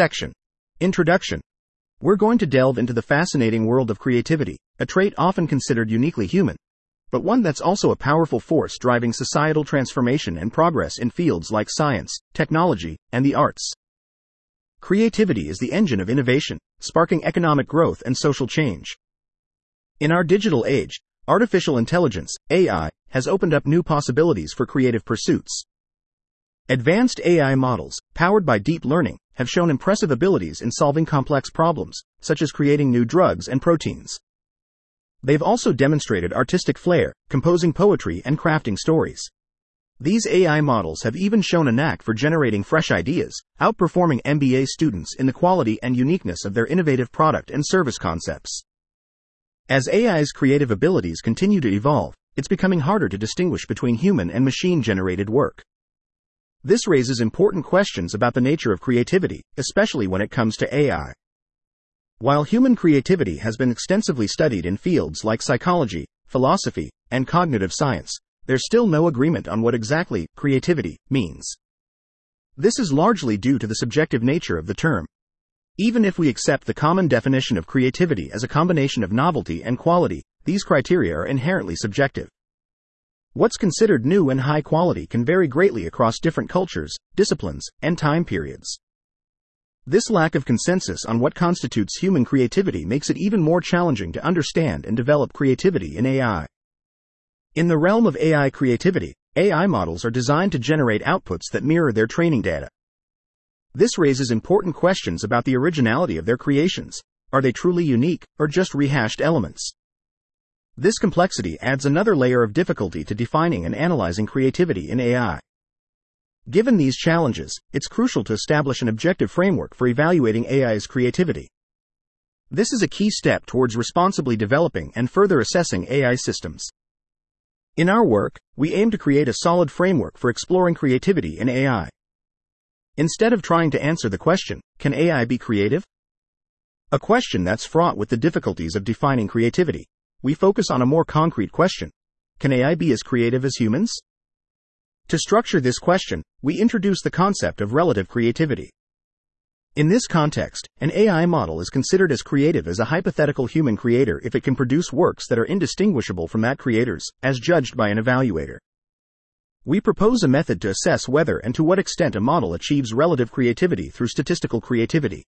Section Introduction We're going to delve into the fascinating world of creativity, a trait often considered uniquely human, but one that's also a powerful force driving societal transformation and progress in fields like science, technology, and the arts. Creativity is the engine of innovation, sparking economic growth and social change. In our digital age, artificial intelligence, AI, has opened up new possibilities for creative pursuits. Advanced AI models, powered by deep learning, have shown impressive abilities in solving complex problems, such as creating new drugs and proteins. They've also demonstrated artistic flair, composing poetry and crafting stories. These AI models have even shown a knack for generating fresh ideas, outperforming MBA students in the quality and uniqueness of their innovative product and service concepts. As AI's creative abilities continue to evolve, it's becoming harder to distinguish between human and machine generated work. This raises important questions about the nature of creativity, especially when it comes to AI. While human creativity has been extensively studied in fields like psychology, philosophy, and cognitive science, there's still no agreement on what exactly creativity means. This is largely due to the subjective nature of the term. Even if we accept the common definition of creativity as a combination of novelty and quality, these criteria are inherently subjective. What's considered new and high quality can vary greatly across different cultures, disciplines, and time periods. This lack of consensus on what constitutes human creativity makes it even more challenging to understand and develop creativity in AI. In the realm of AI creativity, AI models are designed to generate outputs that mirror their training data. This raises important questions about the originality of their creations. Are they truly unique, or just rehashed elements? This complexity adds another layer of difficulty to defining and analyzing creativity in AI. Given these challenges, it's crucial to establish an objective framework for evaluating AI's creativity. This is a key step towards responsibly developing and further assessing AI systems. In our work, we aim to create a solid framework for exploring creativity in AI. Instead of trying to answer the question, can AI be creative? A question that's fraught with the difficulties of defining creativity. We focus on a more concrete question. Can AI be as creative as humans? To structure this question, we introduce the concept of relative creativity. In this context, an AI model is considered as creative as a hypothetical human creator if it can produce works that are indistinguishable from that creator's, as judged by an evaluator. We propose a method to assess whether and to what extent a model achieves relative creativity through statistical creativity.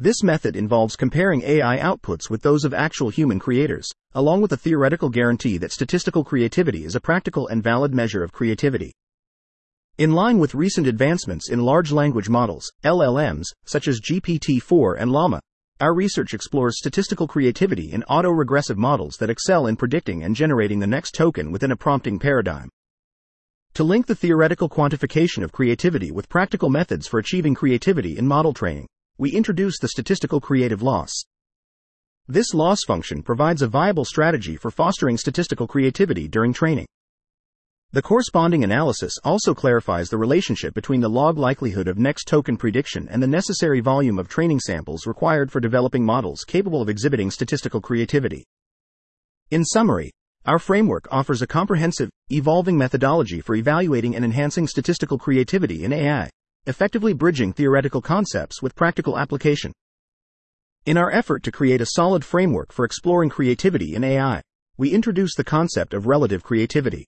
This method involves comparing AI outputs with those of actual human creators, along with a theoretical guarantee that statistical creativity is a practical and valid measure of creativity. In line with recent advancements in large language models, LLMs, such as GPT 4 and Llama, our research explores statistical creativity in autoregressive models that excel in predicting and generating the next token within a prompting paradigm. To link the theoretical quantification of creativity with practical methods for achieving creativity in model training, we introduce the statistical creative loss. This loss function provides a viable strategy for fostering statistical creativity during training. The corresponding analysis also clarifies the relationship between the log likelihood of next token prediction and the necessary volume of training samples required for developing models capable of exhibiting statistical creativity. In summary, our framework offers a comprehensive, evolving methodology for evaluating and enhancing statistical creativity in AI, effectively bridging theoretical concepts with practical application. In our effort to create a solid framework for exploring creativity in AI, we introduce the concept of relative creativity.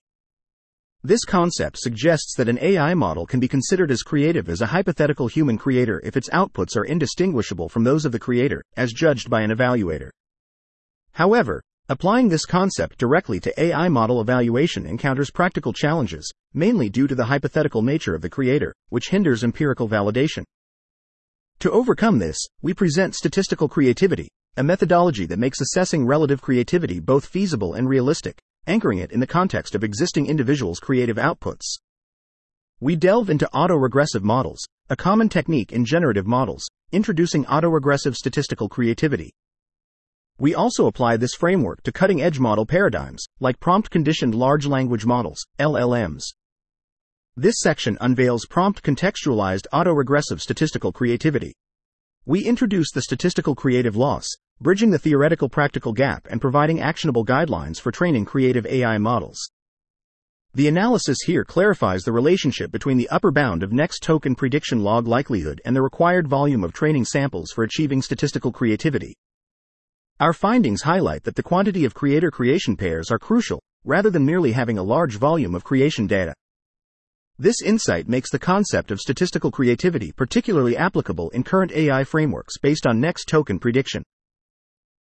This concept suggests that an AI model can be considered as creative as a hypothetical human creator if its outputs are indistinguishable from those of the creator, as judged by an evaluator. However, applying this concept directly to AI model evaluation encounters practical challenges, mainly due to the hypothetical nature of the creator, which hinders empirical validation. To overcome this, we present statistical creativity, a methodology that makes assessing relative creativity both feasible and realistic anchoring it in the context of existing individuals' creative outputs. We delve into autoregressive models, a common technique in generative models, introducing autoregressive statistical creativity. We also apply this framework to cutting edge model paradigms, like prompt conditioned large language models, LLMs. This section unveils prompt contextualized autoregressive statistical creativity. We introduce the statistical creative loss, bridging the theoretical practical gap and providing actionable guidelines for training creative AI models. The analysis here clarifies the relationship between the upper bound of next token prediction log likelihood and the required volume of training samples for achieving statistical creativity. Our findings highlight that the quantity of creator creation pairs are crucial, rather than merely having a large volume of creation data. This insight makes the concept of statistical creativity particularly applicable in current AI frameworks based on next token prediction.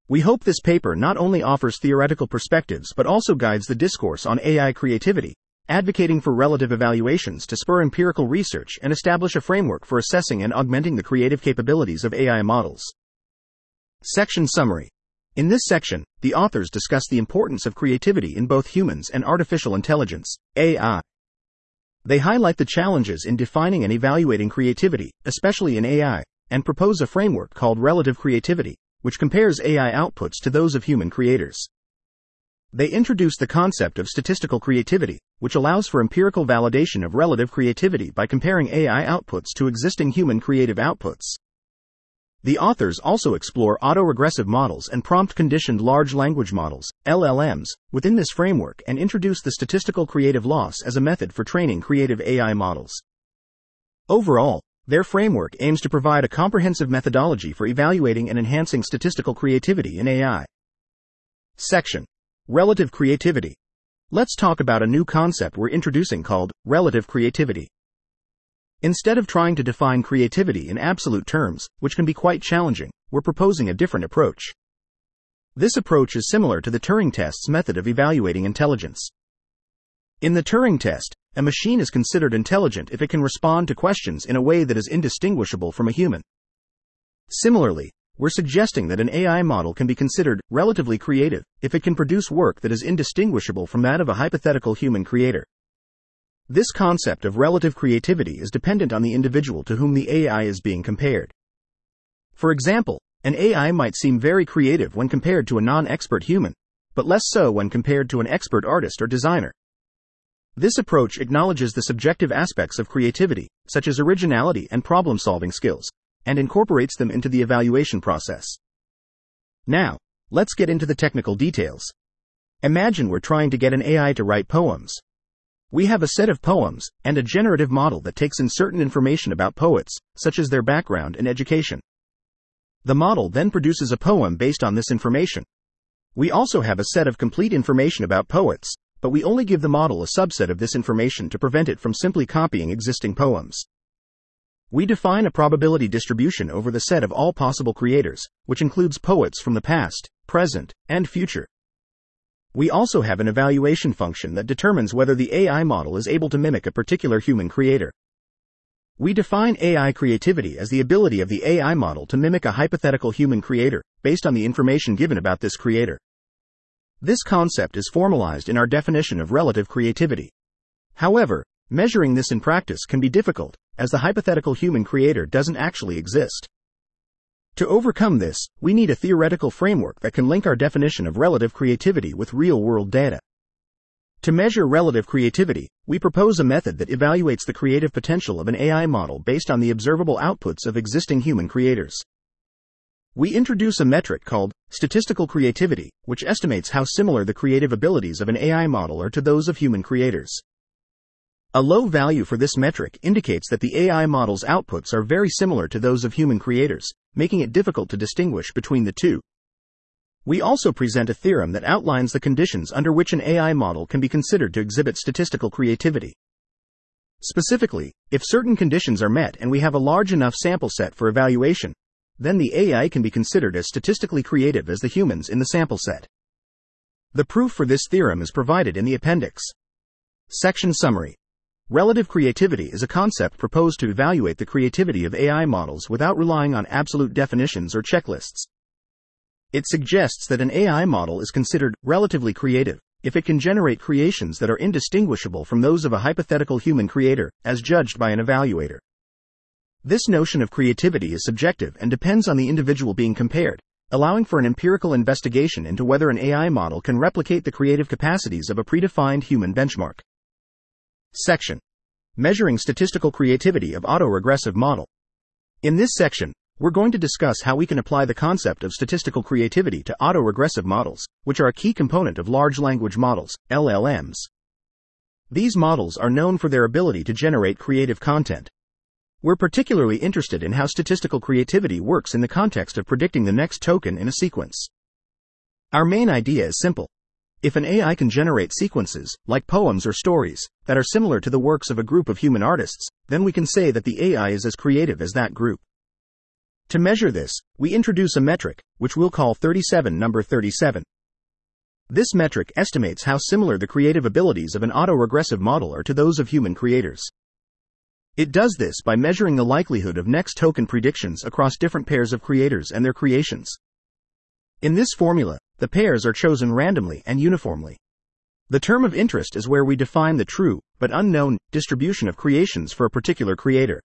We hope this paper not only offers theoretical perspectives but also guides the discourse on AI creativity, advocating for relative evaluations to spur empirical research and establish a framework for assessing and augmenting the creative capabilities of AI models. Section Summary In this section, the authors discuss the importance of creativity in both humans and artificial intelligence, AI. They highlight the challenges in defining and evaluating creativity, especially in AI, and propose a framework called relative creativity, which compares AI outputs to those of human creators. They introduce the concept of statistical creativity, which allows for empirical validation of relative creativity by comparing AI outputs to existing human creative outputs. The authors also explore autoregressive models and prompt conditioned large language models, LLMs, within this framework and introduce the statistical creative loss as a method for training creative AI models. Overall, their framework aims to provide a comprehensive methodology for evaluating and enhancing statistical creativity in AI. Section Relative Creativity. Let's talk about a new concept we're introducing called relative creativity. Instead of trying to define creativity in absolute terms, which can be quite challenging, we're proposing a different approach. This approach is similar to the Turing test's method of evaluating intelligence. In the Turing test, a machine is considered intelligent if it can respond to questions in a way that is indistinguishable from a human. Similarly, we're suggesting that an AI model can be considered relatively creative if it can produce work that is indistinguishable from that of a hypothetical human creator. This concept of relative creativity is dependent on the individual to whom the AI is being compared. For example, an AI might seem very creative when compared to a non expert human, but less so when compared to an expert artist or designer. This approach acknowledges the subjective aspects of creativity, such as originality and problem solving skills, and incorporates them into the evaluation process. Now, let's get into the technical details. Imagine we're trying to get an AI to write poems. We have a set of poems, and a generative model that takes in certain information about poets, such as their background and education. The model then produces a poem based on this information. We also have a set of complete information about poets, but we only give the model a subset of this information to prevent it from simply copying existing poems. We define a probability distribution over the set of all possible creators, which includes poets from the past, present, and future. We also have an evaluation function that determines whether the AI model is able to mimic a particular human creator. We define AI creativity as the ability of the AI model to mimic a hypothetical human creator, based on the information given about this creator. This concept is formalized in our definition of relative creativity. However, measuring this in practice can be difficult, as the hypothetical human creator doesn't actually exist. To overcome this, we need a theoretical framework that can link our definition of relative creativity with real world data. To measure relative creativity, we propose a method that evaluates the creative potential of an AI model based on the observable outputs of existing human creators. We introduce a metric called statistical creativity, which estimates how similar the creative abilities of an AI model are to those of human creators. A low value for this metric indicates that the AI model's outputs are very similar to those of human creators, making it difficult to distinguish between the two. We also present a theorem that outlines the conditions under which an AI model can be considered to exhibit statistical creativity. Specifically, if certain conditions are met and we have a large enough sample set for evaluation, then the AI can be considered as statistically creative as the humans in the sample set. The proof for this theorem is provided in the appendix. Section Summary Relative creativity is a concept proposed to evaluate the creativity of AI models without relying on absolute definitions or checklists. It suggests that an AI model is considered relatively creative if it can generate creations that are indistinguishable from those of a hypothetical human creator, as judged by an evaluator. This notion of creativity is subjective and depends on the individual being compared, allowing for an empirical investigation into whether an AI model can replicate the creative capacities of a predefined human benchmark. Section Measuring Statistical Creativity of Autoregressive Model. In this section, we're going to discuss how we can apply the concept of statistical creativity to autoregressive models, which are a key component of large language models, LLMs. These models are known for their ability to generate creative content. We're particularly interested in how statistical creativity works in the context of predicting the next token in a sequence. Our main idea is simple. If an AI can generate sequences, like poems or stories, that are similar to the works of a group of human artists, then we can say that the AI is as creative as that group. To measure this, we introduce a metric, which we'll call 37 number 37. This metric estimates how similar the creative abilities of an autoregressive model are to those of human creators. It does this by measuring the likelihood of next token predictions across different pairs of creators and their creations. In this formula, the pairs are chosen randomly and uniformly. The term of interest is where we define the true, but unknown, distribution of creations for a particular creator.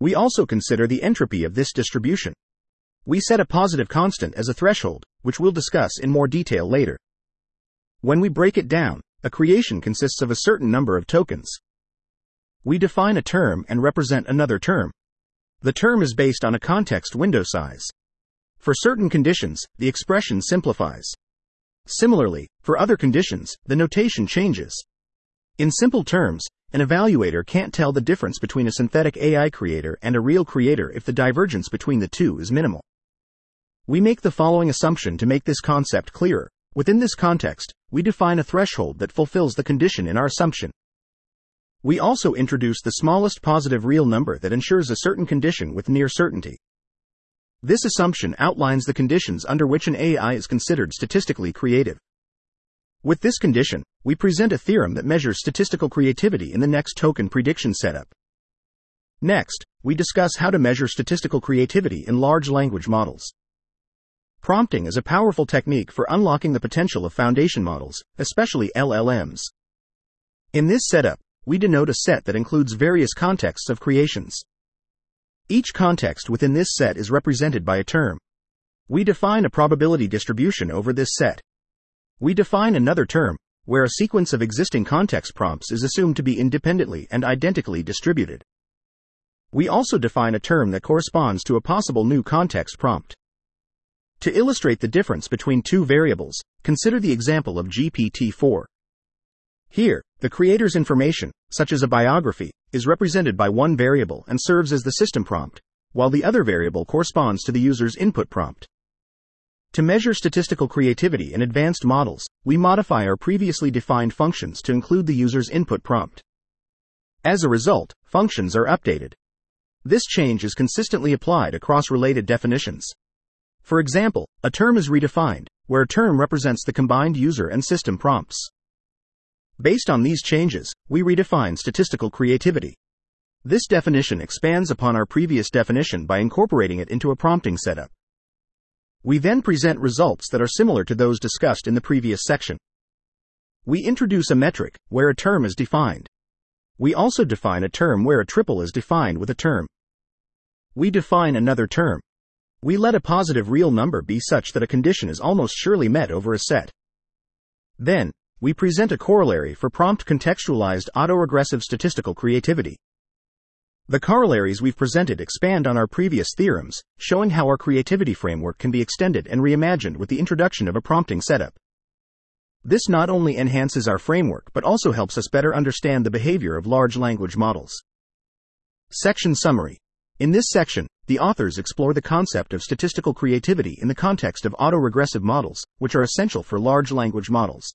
We also consider the entropy of this distribution. We set a positive constant as a threshold, which we'll discuss in more detail later. When we break it down, a creation consists of a certain number of tokens. We define a term and represent another term. The term is based on a context window size. For certain conditions, the expression simplifies. Similarly, for other conditions, the notation changes. In simple terms, an evaluator can't tell the difference between a synthetic AI creator and a real creator if the divergence between the two is minimal. We make the following assumption to make this concept clearer. Within this context, we define a threshold that fulfills the condition in our assumption. We also introduce the smallest positive real number that ensures a certain condition with near certainty. This assumption outlines the conditions under which an AI is considered statistically creative. With this condition, we present a theorem that measures statistical creativity in the next token prediction setup. Next, we discuss how to measure statistical creativity in large language models. Prompting is a powerful technique for unlocking the potential of foundation models, especially LLMs. In this setup, we denote a set that includes various contexts of creations. Each context within this set is represented by a term. We define a probability distribution over this set. We define another term, where a sequence of existing context prompts is assumed to be independently and identically distributed. We also define a term that corresponds to a possible new context prompt. To illustrate the difference between two variables, consider the example of GPT-4. Here, the creator's information, such as a biography, is represented by one variable and serves as the system prompt, while the other variable corresponds to the user's input prompt. To measure statistical creativity in advanced models, we modify our previously defined functions to include the user's input prompt. As a result, functions are updated. This change is consistently applied across related definitions. For example, a term is redefined, where a term represents the combined user and system prompts. Based on these changes, we redefine statistical creativity. This definition expands upon our previous definition by incorporating it into a prompting setup. We then present results that are similar to those discussed in the previous section. We introduce a metric where a term is defined. We also define a term where a triple is defined with a term. We define another term. We let a positive real number be such that a condition is almost surely met over a set. Then, we present a corollary for prompt contextualized autoregressive statistical creativity. The corollaries we've presented expand on our previous theorems, showing how our creativity framework can be extended and reimagined with the introduction of a prompting setup. This not only enhances our framework but also helps us better understand the behavior of large language models. Section Summary In this section, the authors explore the concept of statistical creativity in the context of autoregressive models, which are essential for large language models.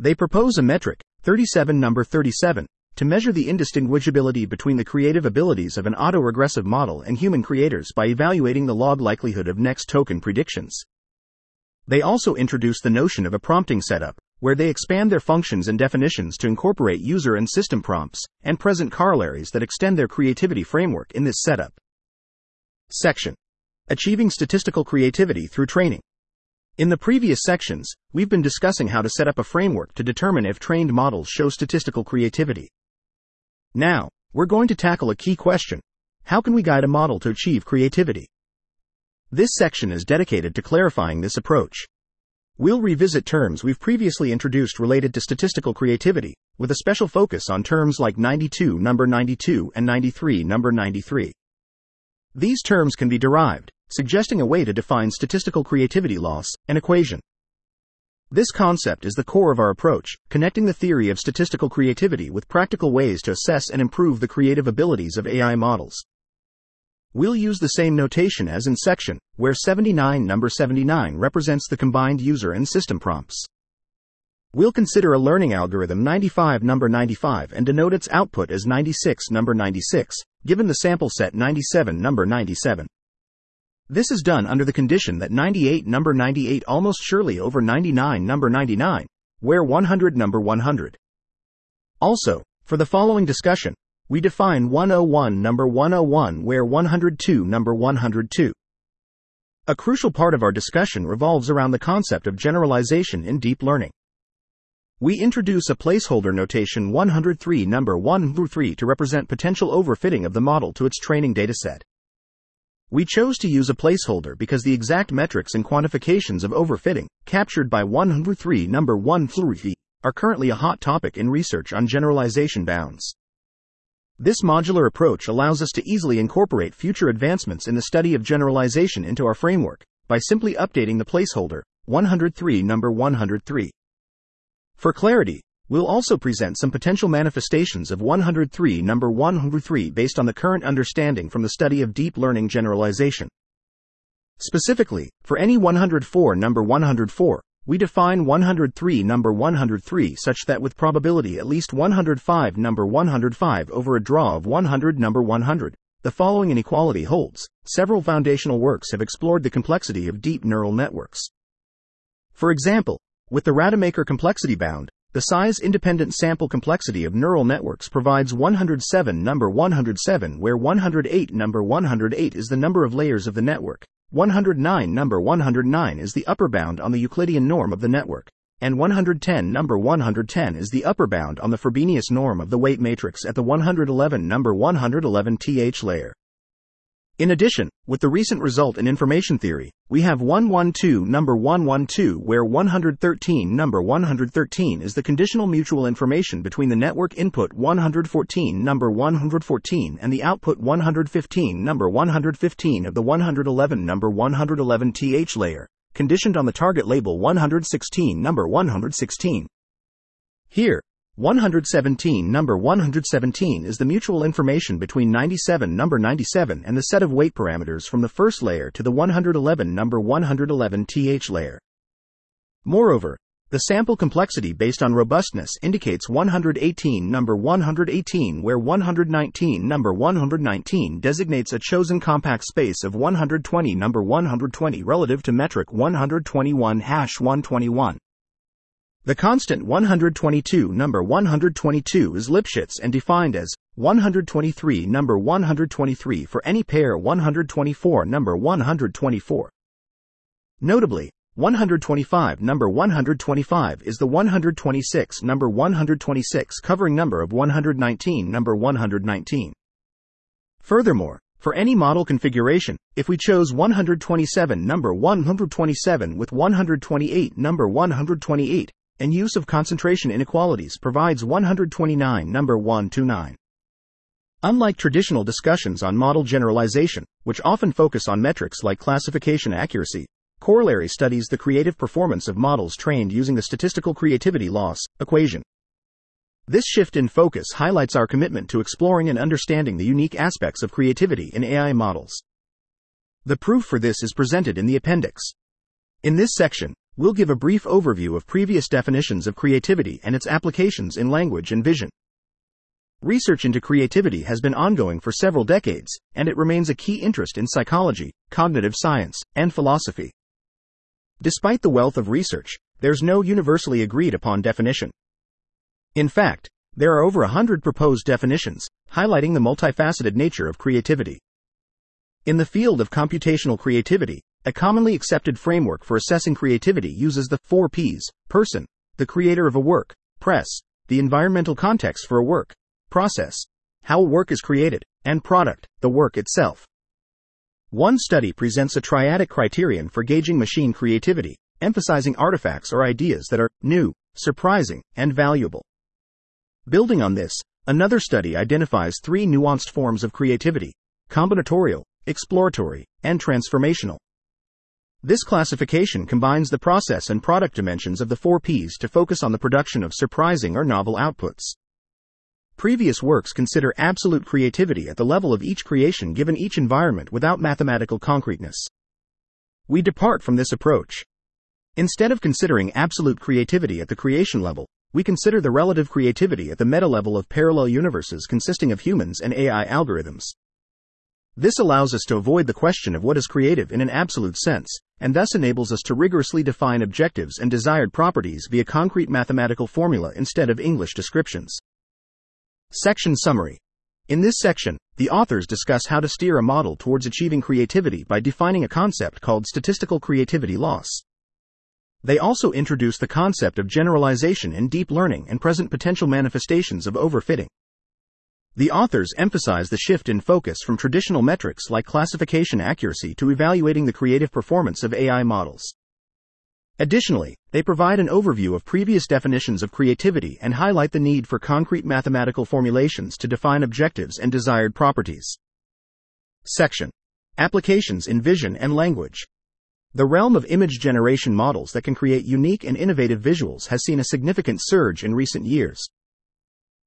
They propose a metric, 37 number 37, to measure the indistinguishability between the creative abilities of an autoregressive model and human creators by evaluating the log likelihood of next token predictions. They also introduce the notion of a prompting setup, where they expand their functions and definitions to incorporate user and system prompts, and present corollaries that extend their creativity framework in this setup. Section Achieving Statistical Creativity Through Training. In the previous sections, we've been discussing how to set up a framework to determine if trained models show statistical creativity. Now, we're going to tackle a key question. How can we guide a model to achieve creativity? This section is dedicated to clarifying this approach. We'll revisit terms we've previously introduced related to statistical creativity, with a special focus on terms like 92 number 92 and 93 number 93. These terms can be derived, suggesting a way to define statistical creativity loss, an equation. This concept is the core of our approach, connecting the theory of statistical creativity with practical ways to assess and improve the creative abilities of AI models. We'll use the same notation as in section, where 79 number 79 represents the combined user and system prompts. We'll consider a learning algorithm 95 number 95 and denote its output as 96 number 96, given the sample set 97 number 97. This is done under the condition that 98 number 98 almost surely over 99 number 99, where 100 number 100. Also, for the following discussion, we define 101 number 101 where 102 number 102. A crucial part of our discussion revolves around the concept of generalization in deep learning. We introduce a placeholder notation 103 number 103 to represent potential overfitting of the model to its training dataset. We chose to use a placeholder because the exact metrics and quantifications of overfitting, captured by 103 number 103, are currently a hot topic in research on generalization bounds. This modular approach allows us to easily incorporate future advancements in the study of generalization into our framework by simply updating the placeholder 103 number 103. For clarity, We'll also present some potential manifestations of 103 number 103 based on the current understanding from the study of deep learning generalization. Specifically, for any 104 number 104, we define 103 number 103 such that with probability at least 105 number 105 over a draw of 100 number 100, the following inequality holds. Several foundational works have explored the complexity of deep neural networks. For example, with the Rademacher complexity bound, the size-independent sample complexity of neural networks provides 107 number 107 where 108 number 108 is the number of layers of the network, 109 number 109 is the upper bound on the Euclidean norm of the network, and 110 number 110 is the upper bound on the Frobenius norm of the weight matrix at the 111 number 111 th layer. In addition, with the recent result in information theory, we have 112 number 112 where 113 number 113 is the conditional mutual information between the network input 114 number 114 and the output 115 number 115 of the 111 number 111 th layer, conditioned on the target label 116 number 116. Here, 117 number 117 is the mutual information between 97 number 97 and the set of weight parameters from the first layer to the 111 number 111 th layer. Moreover, the sample complexity based on robustness indicates 118 number 118 where 119 number 119 designates a chosen compact space of 120 number 120 relative to metric 121 hash 121. The constant 122 number 122 is Lipschitz and defined as 123 number 123 for any pair 124 number 124. Notably, 125 number 125 is the 126 number 126 covering number of 119 number 119. Furthermore, for any model configuration, if we chose 127 number 127 with 128 number 128, and use of concentration inequalities provides 129 number 129. Unlike traditional discussions on model generalization, which often focus on metrics like classification accuracy, corollary studies the creative performance of models trained using the statistical creativity loss equation. This shift in focus highlights our commitment to exploring and understanding the unique aspects of creativity in AI models. The proof for this is presented in the appendix. In this section, we'll give a brief overview of previous definitions of creativity and its applications in language and vision. Research into creativity has been ongoing for several decades, and it remains a key interest in psychology, cognitive science, and philosophy. Despite the wealth of research, there's no universally agreed upon definition. In fact, there are over a hundred proposed definitions, highlighting the multifaceted nature of creativity. In the field of computational creativity, a commonly accepted framework for assessing creativity uses the four P's person, the creator of a work, press, the environmental context for a work, process, how a work is created, and product, the work itself. One study presents a triadic criterion for gauging machine creativity, emphasizing artifacts or ideas that are new, surprising, and valuable. Building on this, another study identifies three nuanced forms of creativity combinatorial, exploratory, and transformational. This classification combines the process and product dimensions of the four Ps to focus on the production of surprising or novel outputs. Previous works consider absolute creativity at the level of each creation given each environment without mathematical concreteness. We depart from this approach. Instead of considering absolute creativity at the creation level, we consider the relative creativity at the meta level of parallel universes consisting of humans and AI algorithms. This allows us to avoid the question of what is creative in an absolute sense, and thus enables us to rigorously define objectives and desired properties via concrete mathematical formula instead of English descriptions. Section Summary In this section, the authors discuss how to steer a model towards achieving creativity by defining a concept called statistical creativity loss. They also introduce the concept of generalization in deep learning and present potential manifestations of overfitting. The authors emphasize the shift in focus from traditional metrics like classification accuracy to evaluating the creative performance of AI models. Additionally, they provide an overview of previous definitions of creativity and highlight the need for concrete mathematical formulations to define objectives and desired properties. Section Applications in Vision and Language. The realm of image generation models that can create unique and innovative visuals has seen a significant surge in recent years.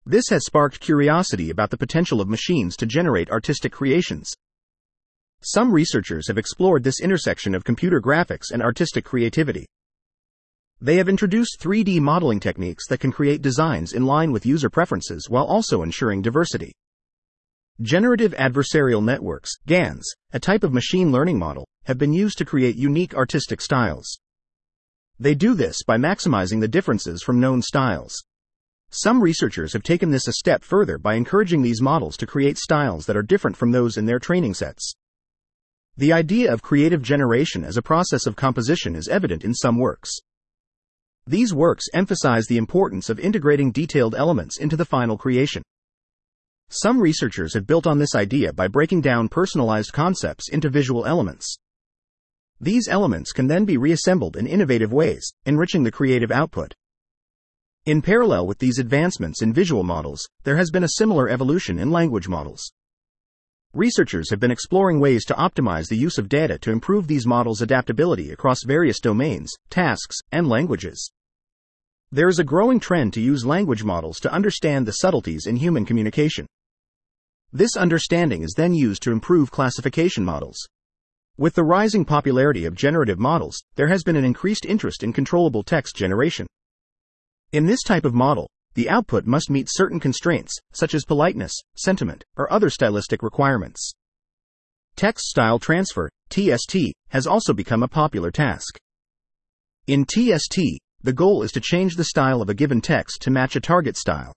This has sparked curiosity about the potential of machines to generate artistic creations. Some researchers have explored this intersection of computer graphics and artistic creativity. They have introduced 3D modeling techniques that can create designs in line with user preferences while also ensuring diversity. Generative Adversarial Networks, GANs, a type of machine learning model, have been used to create unique artistic styles. They do this by maximizing the differences from known styles. Some researchers have taken this a step further by encouraging these models to create styles that are different from those in their training sets. The idea of creative generation as a process of composition is evident in some works. These works emphasize the importance of integrating detailed elements into the final creation. Some researchers have built on this idea by breaking down personalized concepts into visual elements. These elements can then be reassembled in innovative ways, enriching the creative output. In parallel with these advancements in visual models, there has been a similar evolution in language models. Researchers have been exploring ways to optimize the use of data to improve these models' adaptability across various domains, tasks, and languages. There is a growing trend to use language models to understand the subtleties in human communication. This understanding is then used to improve classification models. With the rising popularity of generative models, there has been an increased interest in controllable text generation. In this type of model, the output must meet certain constraints, such as politeness, sentiment, or other stylistic requirements. Text style transfer, TST, has also become a popular task. In TST, the goal is to change the style of a given text to match a target style.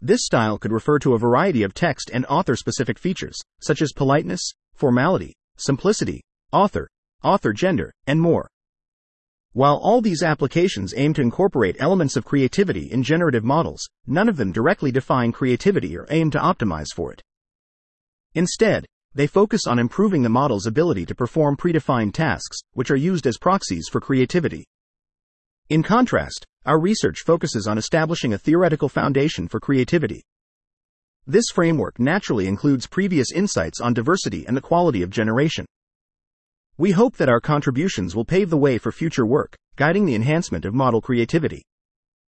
This style could refer to a variety of text and author specific features, such as politeness, formality, simplicity, author, author gender, and more. While all these applications aim to incorporate elements of creativity in generative models, none of them directly define creativity or aim to optimize for it. Instead, they focus on improving the model's ability to perform predefined tasks, which are used as proxies for creativity. In contrast, our research focuses on establishing a theoretical foundation for creativity. This framework naturally includes previous insights on diversity and the quality of generation. We hope that our contributions will pave the way for future work, guiding the enhancement of model creativity.